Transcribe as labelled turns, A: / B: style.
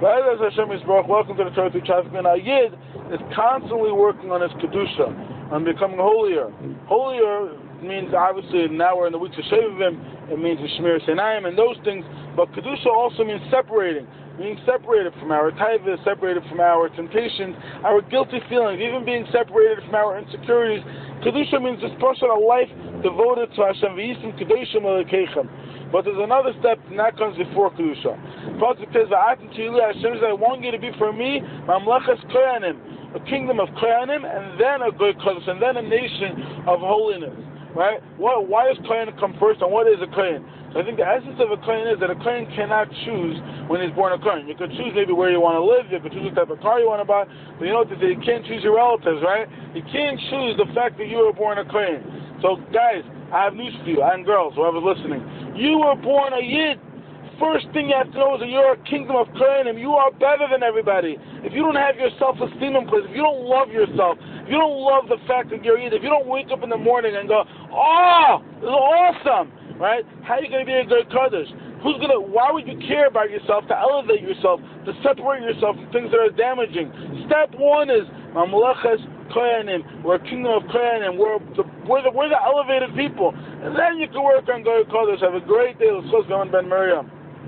A: Hashem Yisbarach, welcome to the Torah through traffic. And a Yid is constantly working on his Kedusha, on becoming holier. Holier means obviously now we're in the weeks of Shavim, it means the Shmiras Einayim and those things, but Kedusha also means separating being separated from our taiva, separated from our temptations, our guilty feelings, even being separated from our insecurities. Kedusha means this person a life devoted to Hashem. V'yisim kedoshim But there's another step, and that comes before Kedusha. Pasuk says, Hashem says, I want you to be for me, mamlechas koyanim, a kingdom of koyanim, and then a goy kadosh, and then a nation of holiness. Right? What, why does kohen come first, and what is a kohen? So I think the essence of a kohen is that a kohen cannot choose when he's born a kohen. You could choose maybe where you want to live, you could choose the type of car you want to buy, but you know what you can't choose your relatives, right? You can't choose the fact that you were born a kohen. So guys, I have news for you, and girls, whoever's listening. You were born a yid. First thing you have to know is that you're a kingdom of kohenim. You are better than everybody. If you don't have your self-esteem in place, if you don't love yourself, if you don't love the fact that you're yid, if you don't wake up in the morning and go, oh, this is awesome, right? How are you going to be a goy kadosh? Who's gonna? Why would you care about yourself to elevate yourself, to separate yourself from things that are damaging? Step one is mamlechas koyanim. We're a kingdom of koyanim. We're the, we're the we're the elevated people, and then you can work on goy kadosh. Have a great day. Let's go Ben Miriam.